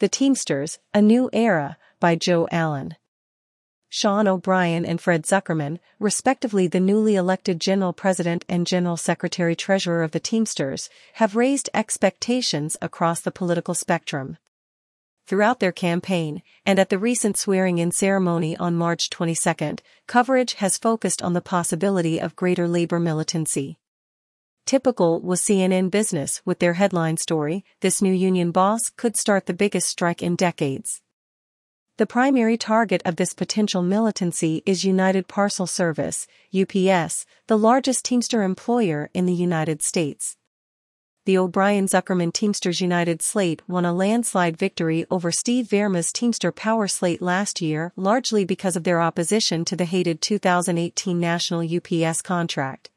The Teamsters, A New Era, by Joe Allen. Sean O'Brien and Fred Zuckerman, respectively the newly elected General President and General Secretary Treasurer of the Teamsters, have raised expectations across the political spectrum. Throughout their campaign, and at the recent swearing-in ceremony on March 22, coverage has focused on the possibility of greater labor militancy. Typical was CNN Business with their headline story, This new union boss could start the biggest strike in decades. The primary target of this potential militancy is United Parcel Service, UPS, the largest Teamster employer in the United States. The O'Brien Zuckerman Teamsters United slate won a landslide victory over Steve Vairma's Teamster Power slate last year largely because of their opposition to the hated 2018 national UPS contract.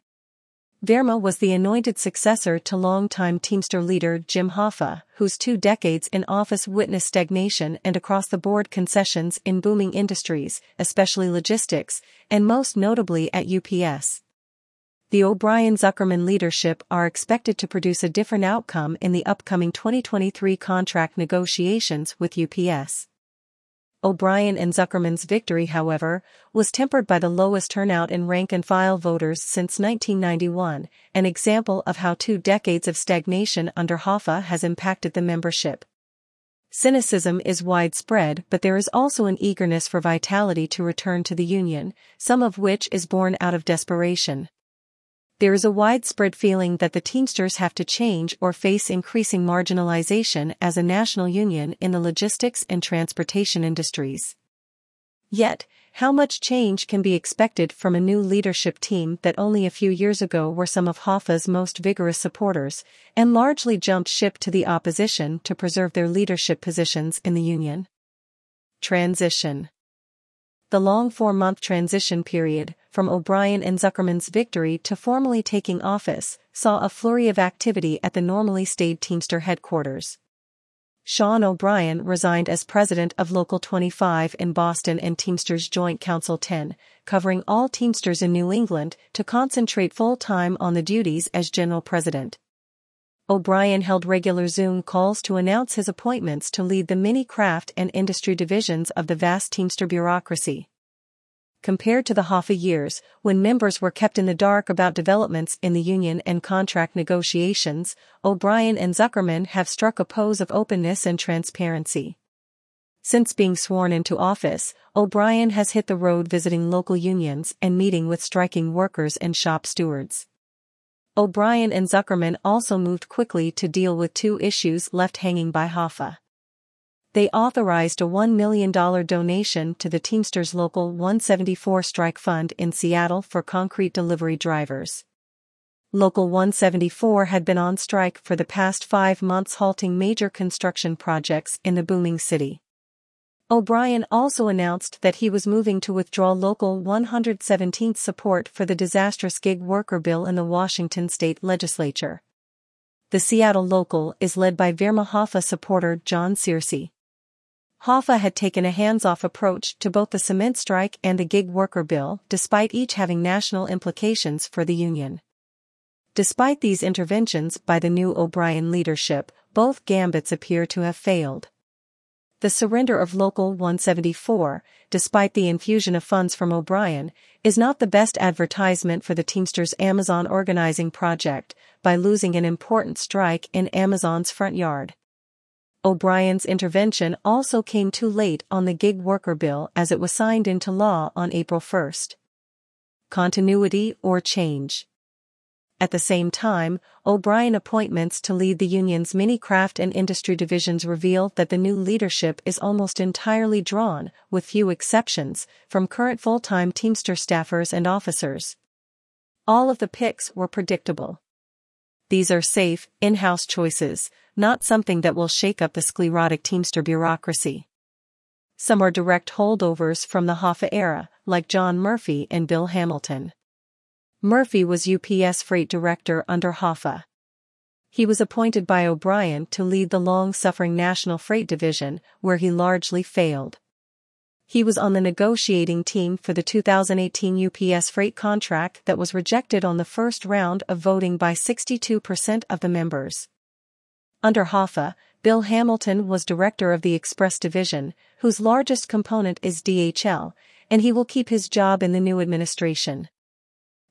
Vairma was the anointed successor to longtime Teamster leader Jim Hoffa, whose two decades in office witnessed stagnation and across-the-board concessions in booming industries, especially logistics, and most notably at UPS. The O'Brien-Zuckerman leadership are expected to produce a different outcome in the upcoming 2023 contract negotiations with UPS. O'Brien and Zuckerman's victory, however, was tempered by the lowest turnout in rank and file voters since 1991, an example of how two decades of stagnation under Hoffa has impacted the membership. Cynicism is widespread, but there is also an eagerness for vitality to return to the Union, some of which is born out of desperation there is a widespread feeling that the Teamsters have to change or face increasing marginalization as a national union in the logistics and transportation industries. Yet, how much change can be expected from a new leadership team that only a few years ago were some of Hoffa's most vigorous supporters, and largely jumped ship to the opposition to preserve their leadership positions in the union? Transition the long four-month transition period, from O'Brien and Zuckerman's victory to formally taking office, saw a flurry of activity at the normally staid Teamster headquarters. Sean O'Brien resigned as president of Local 25 in Boston and Teamsters Joint Council 10, covering all Teamsters in New England, to concentrate full-time on the duties as general president. O'Brien held regular Zoom calls to announce his appointments to lead the mini craft and industry divisions of the vast Teamster bureaucracy. Compared to the Hoffa years, when members were kept in the dark about developments in the union and contract negotiations, O'Brien and Zuckerman have struck a pose of openness and transparency. Since being sworn into office, O'Brien has hit the road visiting local unions and meeting with striking workers and shop stewards. O'Brien and Zuckerman also moved quickly to deal with two issues left hanging by Hoffa. They authorized a $1 million donation to the Teamsters Local 174 Strike Fund in Seattle for concrete delivery drivers. Local 174 had been on strike for the past five months halting major construction projects in the booming city. O'Brien also announced that he was moving to withdraw Local 117's support for the disastrous gig worker bill in the Washington state legislature. The Seattle local is led by Vairma Hoffa supporter John Scearcy. Hoffa had taken a hands-off approach to both the cement strike and the gig worker bill, despite each having national implications for the union. Despite these interventions by the new O'Brien leadership, both gambits appear to have failed the surrender of Local 174, despite the infusion of funds from O'Brien, is not the best advertisement for the Teamsters Amazon organizing project by losing an important strike in Amazon's front yard. O'Brien's intervention also came too late on the gig worker bill as it was signed into law on April 1. Continuity or change. At the same time, O'Brien appointments to lead the union's mini craft and industry divisions reveal that the new leadership is almost entirely drawn, with few exceptions, from current full-time Teamster staffers and officers. All of the picks were predictable. These are safe, in-house choices, not something that will shake up the sclerotic Teamster bureaucracy. Some are direct holdovers from the Hoffa era, like John Murphy and Bill Hamilton. Murphy was UPS freight director under Hoffa. He was appointed by O'Brien to lead the long-suffering National Freight Division, where he largely failed. He was on the negotiating team for the 2018 UPS freight contract that was rejected on the first round of voting by 62% of the members. Under Hoffa, Bill Hamilton was director of the Express Division, whose largest component is DHL, and he will keep his job in the new administration.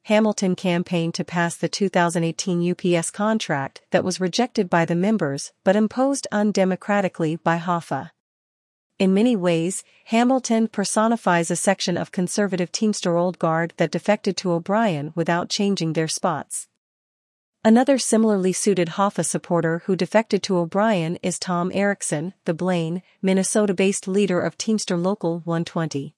Hamilton campaigned to pass the 2018 UPS contract that was rejected by the members but imposed undemocratically by Hoffa. In many ways, Hamilton personifies a section of conservative Teamster Old Guard that defected to O'Brien without changing their spots. Another similarly suited Hoffa supporter who defected to O'Brien is Tom Erickson, the Blaine, Minnesota-based leader of Teamster Local 120.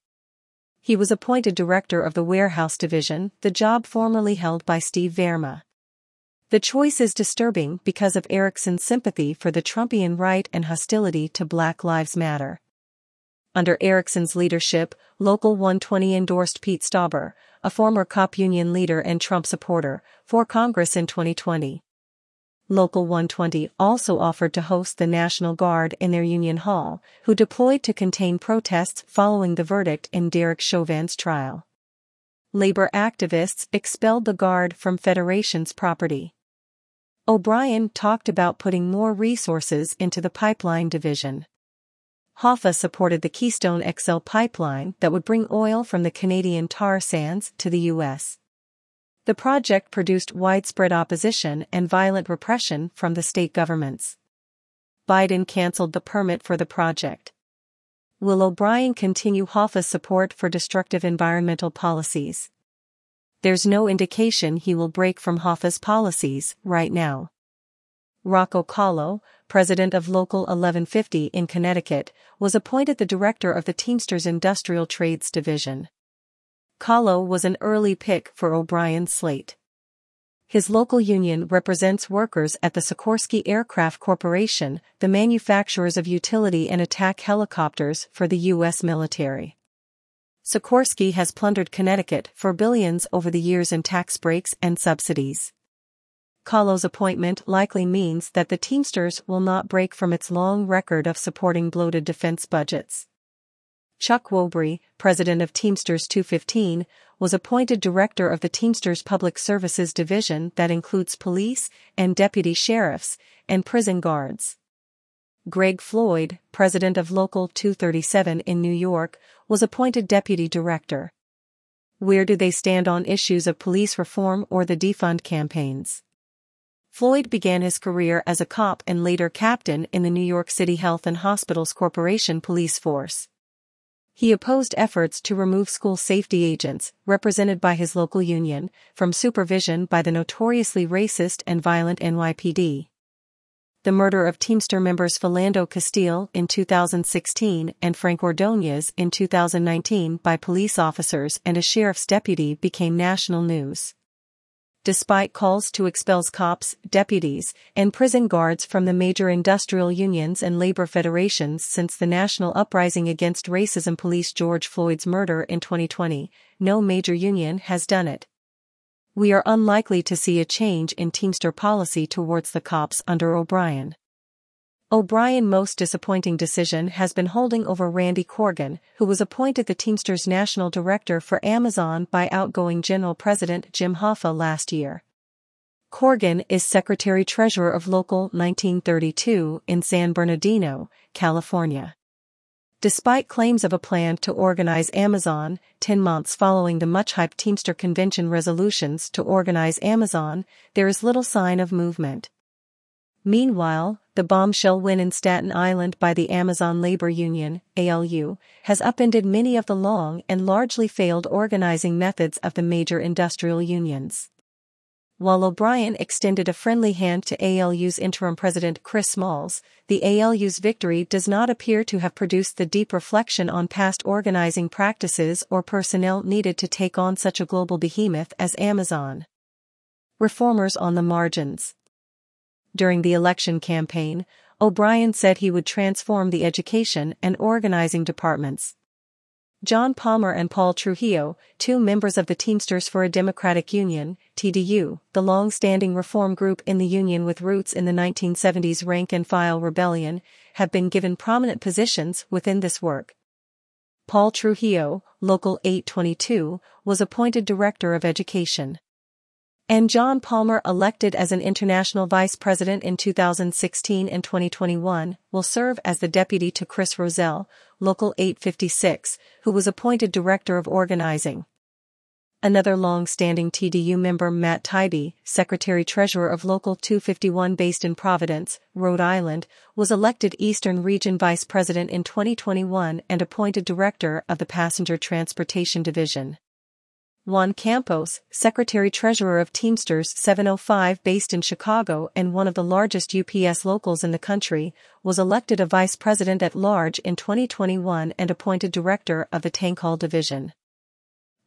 He was appointed director of the warehouse division, the job formerly held by Steve Vairma. The choice is disturbing because of Erickson's sympathy for the Trumpian right and hostility to Black Lives Matter. Under Erickson's leadership, Local 120 endorsed Pete Stauber, a former cop union leader and Trump supporter, for Congress in 2020. Local 120 also offered to host the National Guard in their Union Hall, who deployed to contain protests following the verdict in Derek Chauvin's trial. Labor activists expelled the Guard from Federation's property. O'Brien talked about putting more resources into the pipeline division. Hoffa supported the Keystone XL pipeline that would bring oil from the Canadian tar sands to the U.S. The project produced widespread opposition and violent repression from the state governments. Biden canceled the permit for the project. Will O'Brien continue Hoffa's support for destructive environmental policies? There's no indication he will break from Hoffa's policies right now. Rocco Calo, president of Local 1150 in Connecticut, was appointed the director of the Teamsters Industrial Trades Division. Calo was an early pick for O'Brien's slate. His local union represents workers at the Sikorsky Aircraft Corporation, the manufacturers of utility and attack helicopters for the U.S. military. Sikorsky has plundered Connecticut for billions over the years in tax breaks and subsidies. Calo's appointment likely means that the Teamsters will not break from its long record of supporting bloated defense budgets. Chuck Wobrey, president of Teamsters 215, was appointed director of the Teamsters Public Services Division that includes police and deputy sheriffs and prison guards. Greg Floyd, president of Local 237 in New York, was appointed deputy director. Where do they stand on issues of police reform or the defund campaigns? Floyd began his career as a cop and later captain in the New York City Health and Hospitals Corporation police force. He opposed efforts to remove school safety agents, represented by his local union, from supervision by the notoriously racist and violent NYPD. The murder of Teamster members Philando Castile in 2016 and Frank Ordonez in 2019 by police officers and a sheriff's deputy became national news despite calls to expel cops, deputies, and prison guards from the major industrial unions and labor federations since the national uprising against racism police George Floyd's murder in 2020, no major union has done it. We are unlikely to see a change in Teamster policy towards the cops under O'Brien. O'Brien most disappointing decision has been holding over Randy Korgan, who was appointed the Teamsters National Director for Amazon by outgoing General President Jim Hoffa last year. Korgan is Secretary-Treasurer of Local 1932 in San Bernardino, California. Despite claims of a plan to organize Amazon, 10 months following the much-hyped Teamster Convention resolutions to organize Amazon, there is little sign of movement. Meanwhile, the bombshell win in Staten Island by the Amazon Labor Union, ALU, has upended many of the long and largely failed organizing methods of the major industrial unions. While O'Brien extended a friendly hand to ALU's interim president Chris Smalls, the ALU's victory does not appear to have produced the deep reflection on past organizing practices or personnel needed to take on such a global behemoth as Amazon. Reformers on the margins during the election campaign, O'Brien said he would transform the education and organizing departments. John Palmer and Paul Trujillo, two members of the Teamsters for a Democratic Union, TDU, the long-standing reform group in the union with roots in the 1970s rank-and-file rebellion, have been given prominent positions within this work. Paul Trujillo, Local 822, was appointed Director of Education. And John Palmer elected as an international vice president in 2016 and 2021 will serve as the deputy to Chris Rosell, Local 856, who was appointed director of organizing. Another long-standing TDU member Matt Taibi, Secretary-Treasurer of Local 251 based in Providence, Rhode Island, was elected Eastern Region Vice President in 2021 and appointed Director of the Passenger Transportation Division. Juan Campos, Secretary-Treasurer of Teamsters 705 based in Chicago and one of the largest UPS locals in the country, was elected a Vice President at Large in 2021 and appointed Director of the Tankhaul Division.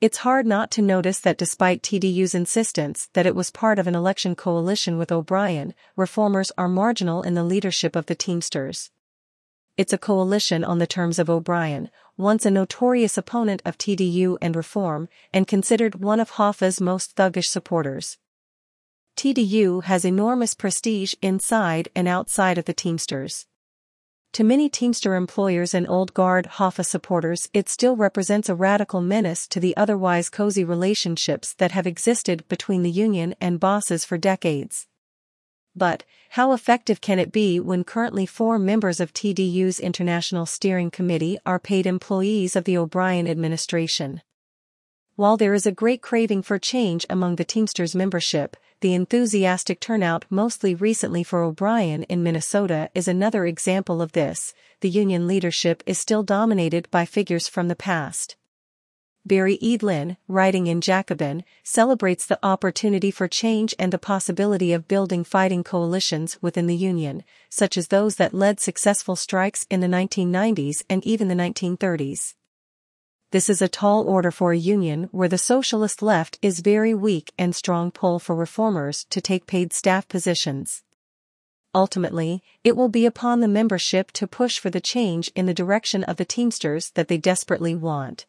It's hard not to notice that despite TDU's insistence that it was part of an election coalition with O'Brien, reformers are marginal in the leadership of the Teamsters. It's a coalition on the terms of O'Brien, once a notorious opponent of TDU and reform, and considered one of Hoffa's most thuggish supporters. TDU has enormous prestige inside and outside of the Teamsters. To many Teamster employers and old guard Hoffa supporters, it still represents a radical menace to the otherwise cozy relationships that have existed between the union and bosses for decades. But, how effective can it be when currently four members of TDU's International Steering Committee are paid employees of the O'Brien administration? While there is a great craving for change among the Teamsters membership, the enthusiastic turnout mostly recently for O'Brien in Minnesota is another example of this. The union leadership is still dominated by figures from the past. Barry Eidlin, writing in Jacobin, celebrates the opportunity for change and the possibility of building fighting coalitions within the Union, such as those that led successful strikes in the 1990s and even the 1930s. This is a tall order for a union where the socialist left is very weak and strong pull for reformers to take paid staff positions. Ultimately, it will be upon the membership to push for the change in the direction of the Teamsters that they desperately want.